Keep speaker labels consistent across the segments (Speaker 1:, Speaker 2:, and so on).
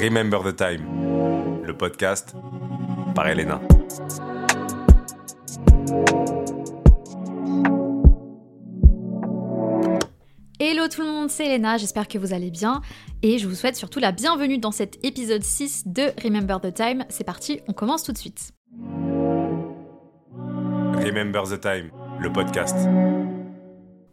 Speaker 1: Remember the Time, le podcast par Elena.
Speaker 2: Hello tout le monde, c'est Elena, j'espère que vous allez bien et je vous souhaite surtout la bienvenue dans cet épisode 6 de Remember the Time. C'est parti, on commence tout de suite.
Speaker 1: Remember the Time, le podcast.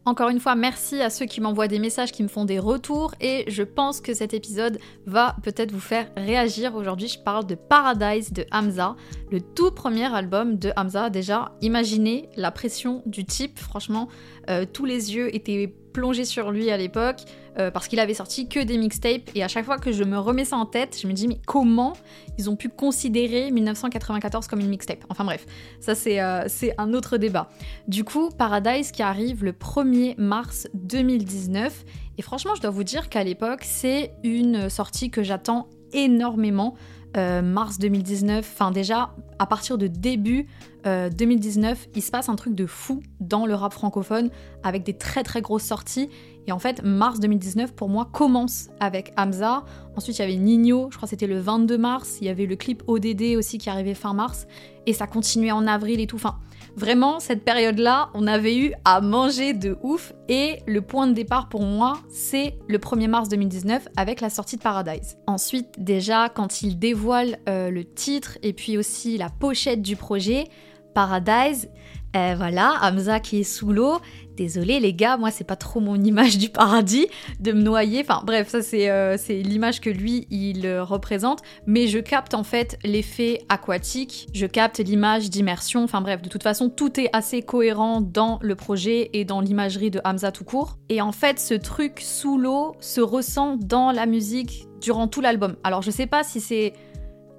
Speaker 2: Encore une fois, merci à ceux qui m'envoient des messages, qui me font des retours et je pense que cet épisode va peut-être vous faire réagir. Aujourd'hui, je parle de Paradise de Hamza, le tout premier album de Hamza. Déjà, imaginez la pression du type, franchement, euh, tous les yeux étaient plongé sur lui à l'époque euh, parce qu'il avait sorti que des mixtapes et à chaque fois que je me remets ça en tête, je me dis mais comment ils ont pu considérer 1994 comme une mixtape? Enfin bref, ça c'est euh, un autre débat. Du coup, Paradise qui arrive le 1er mars 2019 et franchement je dois vous dire qu'à l'époque c'est une sortie que j'attends énormément. Euh, mars 2019, enfin déjà à partir de début 2019, euh, il se passe un truc de fou dans le rap francophone avec des très très grosses sorties. Et en fait, mars 2019 pour moi commence avec Hamza. Ensuite, il y avait Nino, je crois que c'était le 22 mars. Il y avait le clip ODD aussi qui arrivait fin mars. Et ça continuait en avril et tout. Enfin, Vraiment, cette période-là, on avait eu à manger de ouf. Et le point de départ pour moi, c'est le 1er mars 2019 avec la sortie de Paradise. Ensuite, déjà, quand il dévoile euh, le titre et puis aussi la pochette du projet, Paradise, euh, voilà, Hamza qui est sous l'eau. Désolé les gars, moi c'est pas trop mon image du paradis de me noyer. Enfin bref, ça c'est euh, l'image que lui il euh, représente. Mais je capte en fait l'effet aquatique, je capte l'image d'immersion. Enfin bref, de toute façon tout est assez cohérent dans le projet et dans l'imagerie de Hamza tout court. Et en fait ce truc sous l'eau se ressent dans la musique durant tout l'album. Alors je sais pas si c'est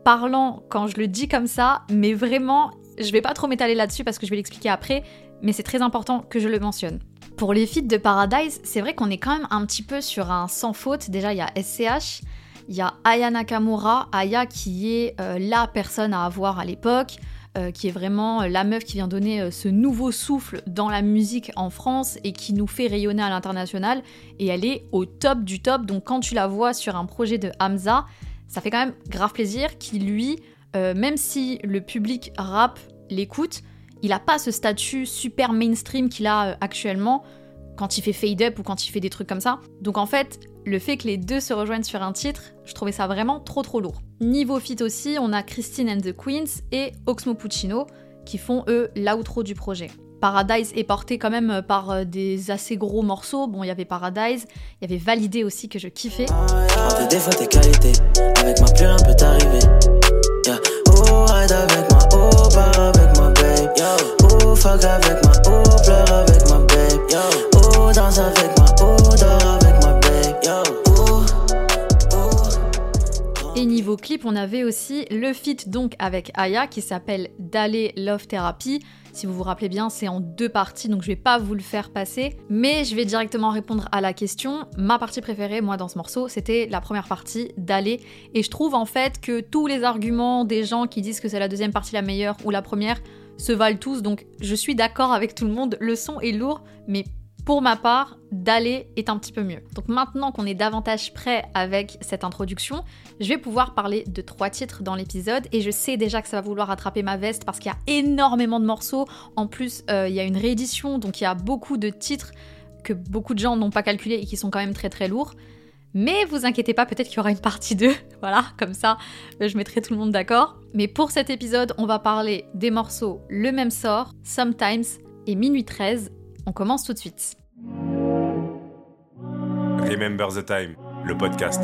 Speaker 2: parlant quand je le dis comme ça, mais vraiment je vais pas trop m'étaler là-dessus parce que je vais l'expliquer après, mais c'est très important que je le mentionne. Pour les feats de Paradise, c'est vrai qu'on est quand même un petit peu sur un sans faute. Déjà, il y a SCH, il y a Aya Nakamura, Aya qui est euh, la personne à avoir à l'époque, euh, qui est vraiment euh, la meuf qui vient donner ce nouveau souffle dans la musique en France et qui nous fait rayonner à l'international. Et elle est au top du top. Donc quand tu la vois sur un projet de Hamza, ça fait quand même grave plaisir qu'il lui même si le public rap l'écoute, il n'a pas ce statut super mainstream qu'il a euh, actuellement quand il fait fade up ou quand il fait des trucs comme ça. Donc en fait, le fait que les deux se rejoignent sur un titre, je trouvais ça vraiment trop trop lourd. Niveau fit aussi, on a Christine and the Queens et Oxmo Puccino qui font eux l'outro du projet. Paradise est porté quand même par euh, des assez gros morceaux. Bon, il y avait Paradise, il y avait Validé aussi que je kiffais. Et niveau clip, on avait aussi le feat donc avec Aya qui s'appelle Dale Love Therapy. Si vous vous rappelez bien, c'est en deux parties, donc je vais pas vous le faire passer. Mais je vais directement répondre à la question. Ma partie préférée, moi, dans ce morceau, c'était la première partie d'aller. Et je trouve en fait que tous les arguments des gens qui disent que c'est la deuxième partie la meilleure ou la première se valent tous. Donc je suis d'accord avec tout le monde. Le son est lourd, mais pour ma part, d'aller est un petit peu mieux. Donc maintenant qu'on est davantage prêt avec cette introduction, je vais pouvoir parler de trois titres dans l'épisode et je sais déjà que ça va vouloir attraper ma veste parce qu'il y a énormément de morceaux. En plus, euh, il y a une réédition, donc il y a beaucoup de titres que beaucoup de gens n'ont pas calculés et qui sont quand même très très lourds. Mais vous inquiétez pas, peut-être qu'il y aura une partie 2. voilà, comme ça, je mettrai tout le monde d'accord. Mais pour cet épisode, on va parler des morceaux Le même sort, Sometimes et Minuit 13 on commence tout de suite.
Speaker 1: Remember the Time, le podcast.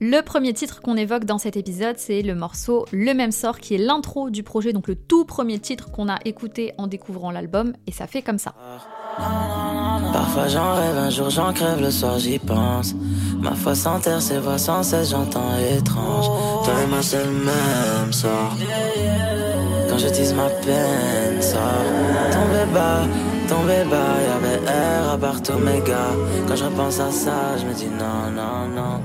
Speaker 2: Le premier titre qu'on évoque dans cet épisode, c'est le morceau Le même sort, qui est l'intro du projet, donc le tout premier titre qu'on a écouté en découvrant l'album, et ça fait comme ça.
Speaker 3: Parfois j'en rêve, un jour j'en crève, le soir j'y pense. Ma foi s'enterre, ses voix sans cesse, j'entends étrange. Toi et moi c'est le même sort. Quand je dis ma peine sort. Tombé bas, tombé bas, y'avait R à part gars. Quand je repense à ça, je me dis non, non, non.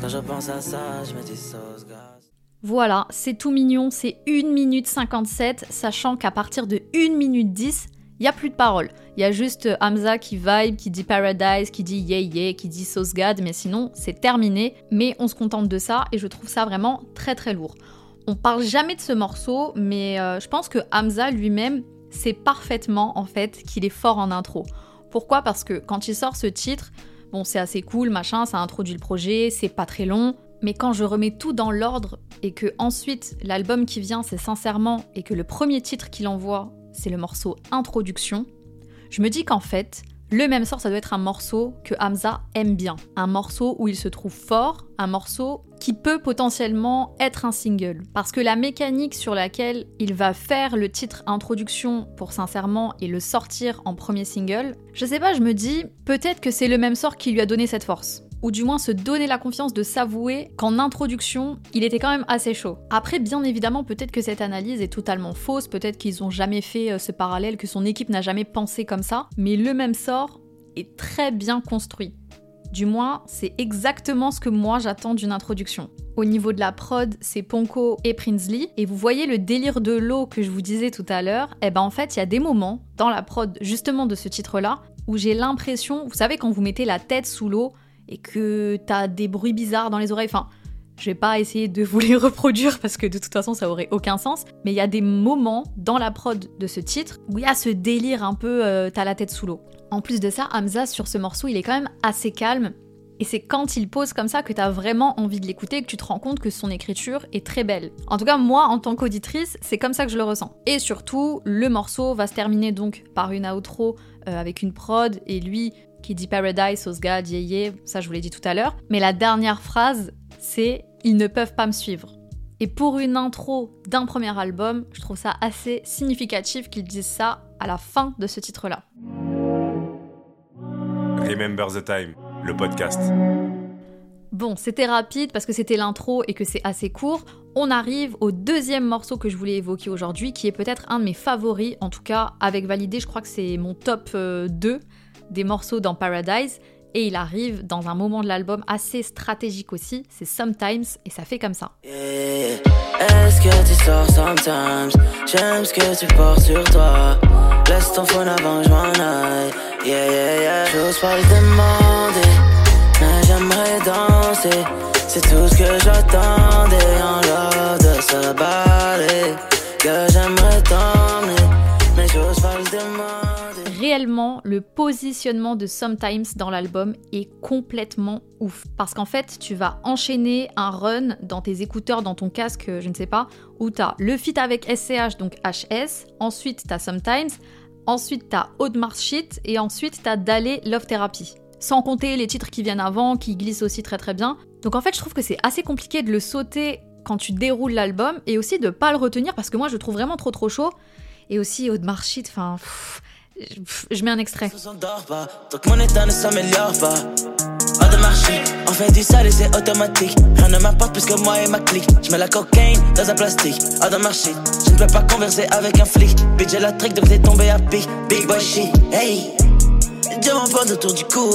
Speaker 3: Quand je pense à ça, je me dis sauce gaz.
Speaker 2: Voilà, c'est tout mignon, c'est 1 minute 57, sachant qu'à partir de 1 minute 10, Il y a plus de paroles. Il y a juste Hamza qui vibe, qui dit Paradise, qui dit Yeah Yeah, qui dit Sauce mais sinon c'est terminé. Mais on se contente de ça et je trouve ça vraiment très très lourd. On parle jamais de ce morceau, mais euh, je pense que Hamza lui-même sait parfaitement en fait qu'il est fort en intro. Pourquoi? Parce que quand il sort ce titre, bon c'est assez cool, machin, ça introduit le projet, c'est pas très long, mais quand je remets tout dans l'ordre et que ensuite l'album qui vient c'est sincèrement et que le premier titre qu'il envoie c'est le morceau Introduction, je me dis qu'en fait le même sort, ça doit être un morceau que Hamza aime bien. Un morceau où il se trouve fort, un morceau qui peut potentiellement être un single. Parce que la mécanique sur laquelle il va faire le titre introduction pour sincèrement et le sortir en premier single, je sais pas, je me dis peut-être que c'est le même sort qui lui a donné cette force ou du moins se donner la confiance de s'avouer qu'en introduction, il était quand même assez chaud. Après, bien évidemment, peut-être que cette analyse est totalement fausse, peut-être qu'ils ont jamais fait euh, ce parallèle, que son équipe n'a jamais pensé comme ça, mais le même sort est très bien construit. Du moins, c'est exactement ce que moi j'attends d'une introduction. Au niveau de la prod, c'est Ponko et Prinsley. Et vous voyez le délire de l'eau que je vous disais tout à l'heure. Et eh ben en fait, il y a des moments dans la prod justement de ce titre-là où j'ai l'impression, vous savez, quand vous mettez la tête sous l'eau, et que t'as des bruits bizarres dans les oreilles. Enfin, je vais pas essayer de vous les reproduire parce que de toute façon ça aurait aucun sens. Mais il y a des moments dans la prod de ce titre où il y a ce délire un peu euh, t'as la tête sous l'eau. En plus de ça, Hamza sur ce morceau il est quand même assez calme. Et c'est quand il pose comme ça que t'as vraiment envie de l'écouter et que tu te rends compte que son écriture est très belle. En tout cas, moi, en tant qu'auditrice, c'est comme ça que je le ressens. Et surtout, le morceau va se terminer donc par une outro euh, avec une prod et lui qui dit Paradise, Osgad, Yeye, ça je vous l'ai dit tout à l'heure. Mais la dernière phrase, c'est Ils ne peuvent pas me suivre. Et pour une intro d'un premier album, je trouve ça assez significatif qu'ils disent ça à la fin de ce titre-là.
Speaker 1: Remember the Time, le podcast.
Speaker 2: Bon, c'était rapide parce que c'était l'intro et que c'est assez court. On arrive au deuxième morceau que je voulais évoquer aujourd'hui, qui est peut-être un de mes favoris, en tout cas avec Validé, je crois que c'est mon top 2. Des morceaux dans Paradise et il arrive dans un moment de l'album assez stratégique aussi, c'est Sometimes et ça fait comme ça. Réellement, le positionnement de Sometimes dans l'album est complètement ouf. Parce qu'en fait, tu vas enchaîner un run dans tes écouteurs, dans ton casque, je ne sais pas, où t'as le fit avec SCH, donc HS, ensuite t'as Sometimes, ensuite t'as Audemars Shit, et ensuite t'as Dallé Love Therapy. Sans compter les titres qui viennent avant, qui glissent aussi très très bien. Donc en fait, je trouve que c'est assez compliqué de le sauter quand tu déroules l'album, et aussi de pas le retenir, parce que moi je trouve vraiment trop trop chaud. Et aussi Audemars Shit, enfin... Je mets un extrait. Donc mon état ne s'améliore pas. De marché, on fait du sale et c'est automatique. Rien ne m'apporte plus que moi et ma clique. Je mets la cocaïne dans un plastique. À de marché, je ne peux pas converser avec un flic. Bitch, j'ai la trick donc t'es tombé à pic. Big boy shit, hey. Dieu m'envoie autour du cou.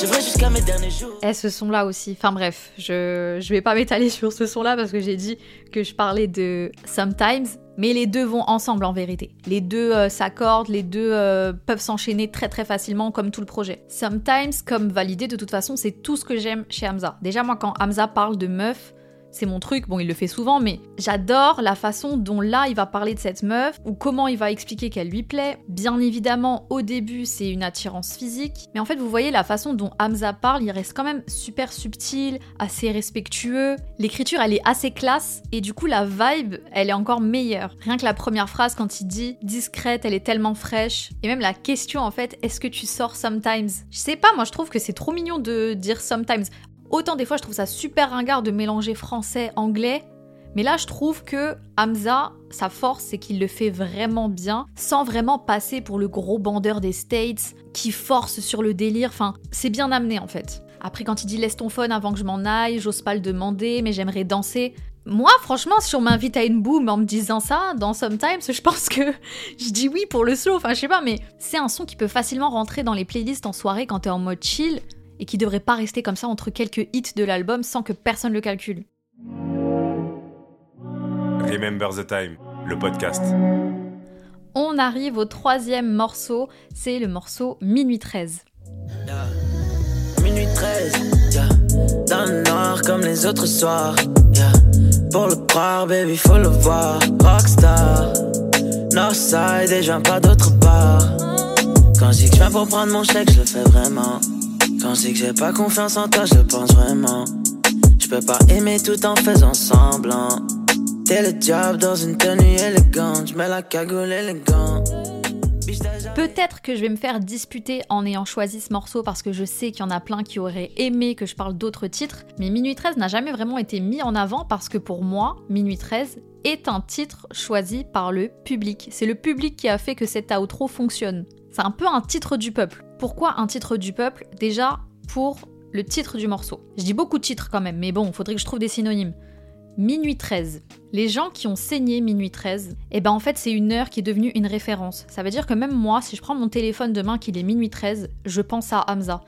Speaker 2: Je vrai jusqu'à mes derniers jours. Et eh, ce son-là aussi. Enfin bref, je, je vais pas m'étaler sur ce son-là parce que j'ai dit que je parlais de Sometimes. Mais les deux vont ensemble en vérité. Les deux euh, s'accordent, les deux euh, peuvent s'enchaîner très très facilement comme tout le projet. Sometimes, comme validé, de toute façon, c'est tout ce que j'aime chez Hamza. Déjà, moi, quand Hamza parle de meuf, c'est mon truc, bon il le fait souvent, mais j'adore la façon dont là il va parler de cette meuf, ou comment il va expliquer qu'elle lui plaît. Bien évidemment, au début c'est une attirance physique, mais en fait vous voyez la façon dont Hamza parle, il reste quand même super subtil, assez respectueux. L'écriture elle est assez classe, et du coup la vibe elle est encore meilleure. Rien que la première phrase quand il dit discrète, elle est tellement fraîche, et même la question en fait, est-ce que tu sors sometimes? Je sais pas, moi je trouve que c'est trop mignon de dire sometimes. Autant des fois je trouve ça super ringard de mélanger français, anglais, mais là je trouve que Hamza, sa force c'est qu'il le fait vraiment bien, sans vraiment passer pour le gros bandeur des States, qui force sur le délire, enfin c'est bien amené en fait. Après quand il dit laisse ton phone avant que je m'en aille, j'ose pas le demander, mais j'aimerais danser. Moi, franchement, si on m'invite à une boom en me disant ça, dans Sometimes, je pense que je dis oui pour le slow. Enfin, je sais pas, mais c'est un son qui peut facilement rentrer dans les playlists en soirée quand t'es en mode chill et qui devrait pas rester comme ça entre quelques hits de l'album sans que personne le calcule.
Speaker 1: Remember the Time, le podcast.
Speaker 2: On arrive au troisième morceau, c'est le morceau Minuit 13.
Speaker 3: Minuit 13, dans le noir comme les autres soirs. Pour le croire, baby, faut le voir. Rockstar, Northside et je pas d'autre part. Quand je dis que je viens pour prendre mon chèque, je le fais vraiment. Je que j'ai pas confiance en toi, je pense vraiment. Je peux pas aimer tout en faisant semblant. T'es le dans une tenue élégante, je mets la cagoule élégante.
Speaker 2: Peut-être que je vais me faire disputer en ayant choisi ce morceau parce que je sais qu'il y en a plein qui auraient aimé que je parle d'autres titres, mais Minuit 13 n'a jamais vraiment été mis en avant parce que pour moi, Minuit 13 est un titre choisi par le public. C'est le public qui a fait que cet outro fonctionne. C'est un peu un titre du peuple. Pourquoi un titre du peuple Déjà pour le titre du morceau? Je dis beaucoup de titres quand même, mais bon, faudrait que je trouve des synonymes. Minuit 13. Les gens qui ont saigné Minuit 13, eh ben en fait c'est une heure qui est devenue une référence. Ça veut dire que même moi, si je prends mon téléphone demain qu'il est minuit 13, je pense à Hamza.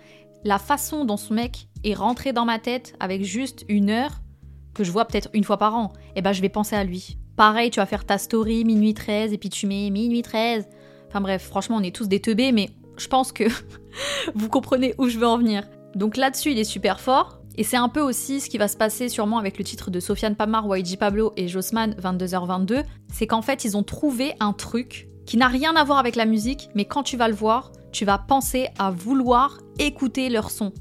Speaker 2: La façon dont ce mec est rentré dans ma tête avec juste une heure, que je vois peut-être une fois par an, eh ben je vais penser à lui. Pareil, tu vas faire ta story minuit 13 et puis tu mets minuit 13. Enfin bref, franchement on est tous des teubés, mais je pense que vous comprenez où je veux en venir. Donc là-dessus il est super fort, et c'est un peu aussi ce qui va se passer sûrement avec le titre de Sofiane Pamar, YG Pablo et Jossman 22h22, c'est qu'en fait ils ont trouvé un truc qui n'a rien à voir avec la musique, mais quand tu vas le voir, tu vas penser à vouloir écouter leur son.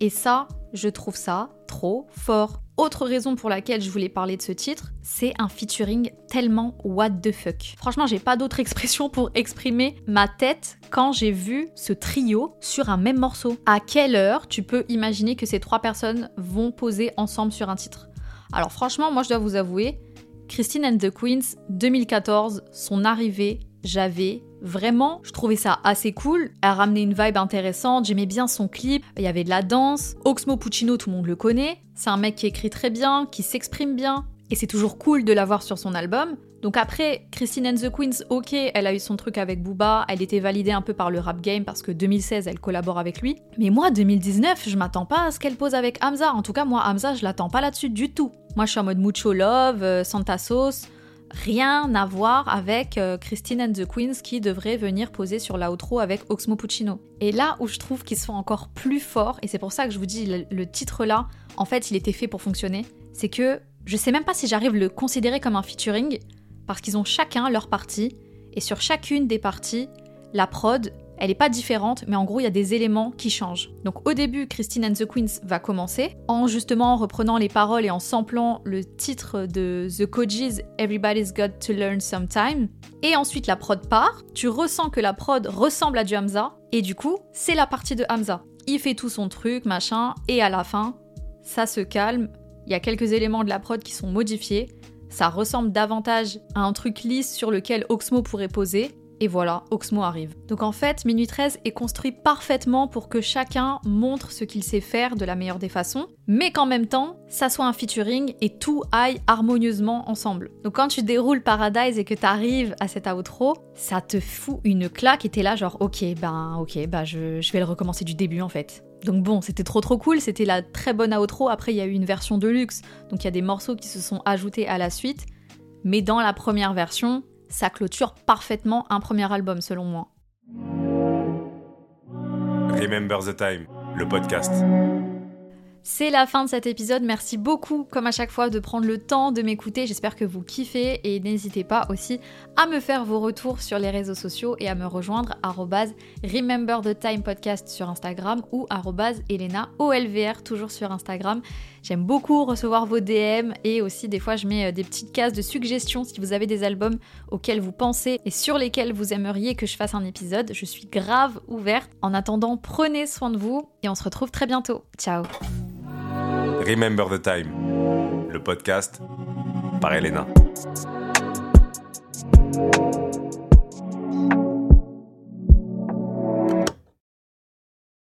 Speaker 2: Et ça, je trouve ça trop fort. Autre raison pour laquelle je voulais parler de ce titre, c'est un featuring tellement what the fuck. Franchement, j'ai pas d'autre expression pour exprimer ma tête quand j'ai vu ce trio sur un même morceau. À quelle heure tu peux imaginer que ces trois personnes vont poser ensemble sur un titre? Alors franchement, moi je dois vous avouer, Christine and the Queens 2014, son arrivée, j'avais Vraiment, je trouvais ça assez cool. Elle ramenait une vibe intéressante, j'aimais bien son clip, il y avait de la danse. Oxmo Puccino, tout le monde le connaît. C'est un mec qui écrit très bien, qui s'exprime bien, et c'est toujours cool de l'avoir sur son album. Donc après, Christine and the Queens, ok, elle a eu son truc avec Booba, elle était validée un peu par le rap game parce que 2016, elle collabore avec lui. Mais moi, 2019, je m'attends pas à ce qu'elle pose avec Hamza. En tout cas, moi, Hamza, je l'attends pas là-dessus du tout. Moi, je suis en mode Mucho Love, euh, Santa Sauce, rien à voir avec euh, Christine and the Queens qui devrait venir poser sur l'outro avec Oxmo Puccino. Et là où je trouve qu'ils sont encore plus forts, et c'est pour ça que je vous dis le, titre là, en fait il était fait pour fonctionner, c'est que je sais même pas si j'arrive à le considérer comme un featuring, parce qu'ils ont chacun leur partie, et sur chacune des parties, la prod elle n'est pas différente, mais en gros, il y a des éléments qui changent. Donc au début, Christine and the Queens va commencer en justement reprenant les paroles et en samplant le titre de The Coaches Everybody's Got to Learn Sometime. Et ensuite, la prod part. Tu ressens que la prod ressemble à du Hamza. Et du coup, c'est la partie de Hamza. Il fait tout son truc, machin, et à la fin, ça se calme. Il y a quelques éléments de la prod qui sont modifiés. Ça ressemble davantage à un truc lisse sur lequel Oxmo pourrait poser. Et voilà, Oxmo arrive. Donc en fait, Minuit 13 est construit parfaitement pour que chacun montre ce qu'il sait faire de la meilleure des façons, mais qu'en même temps, ça soit un featuring et tout aille harmonieusement ensemble. Donc quand tu déroules Paradise et que tu arrives à cet outro, ça te fout une claque et t'es là genre ok, ben ok, bah je, je vais le recommencer du début en fait. Donc bon, c'était trop trop cool, c'était la très bonne outro. Après, il y a eu une version de luxe, donc il y a des morceaux qui se sont ajoutés à la suite. Mais dans la première version, ça clôture parfaitement un premier album selon moi.
Speaker 1: Remember the Time, le podcast.
Speaker 2: C'est la fin de cet épisode. Merci beaucoup, comme à chaque fois, de prendre le temps de m'écouter. J'espère que vous kiffez et n'hésitez pas aussi à me faire vos retours sur les réseaux sociaux et à me rejoindre Remember the Time Podcast sur Instagram ou Elena OLVR toujours sur Instagram. J'aime beaucoup recevoir vos DM et aussi des fois je mets euh, des petites cases de suggestions si vous avez des albums auxquels vous pensez et sur lesquels vous aimeriez que je fasse un épisode. Je suis grave ouverte. En attendant, prenez soin de vous et on se retrouve très bientôt. Ciao
Speaker 1: Remember the Time, le podcast par Elena.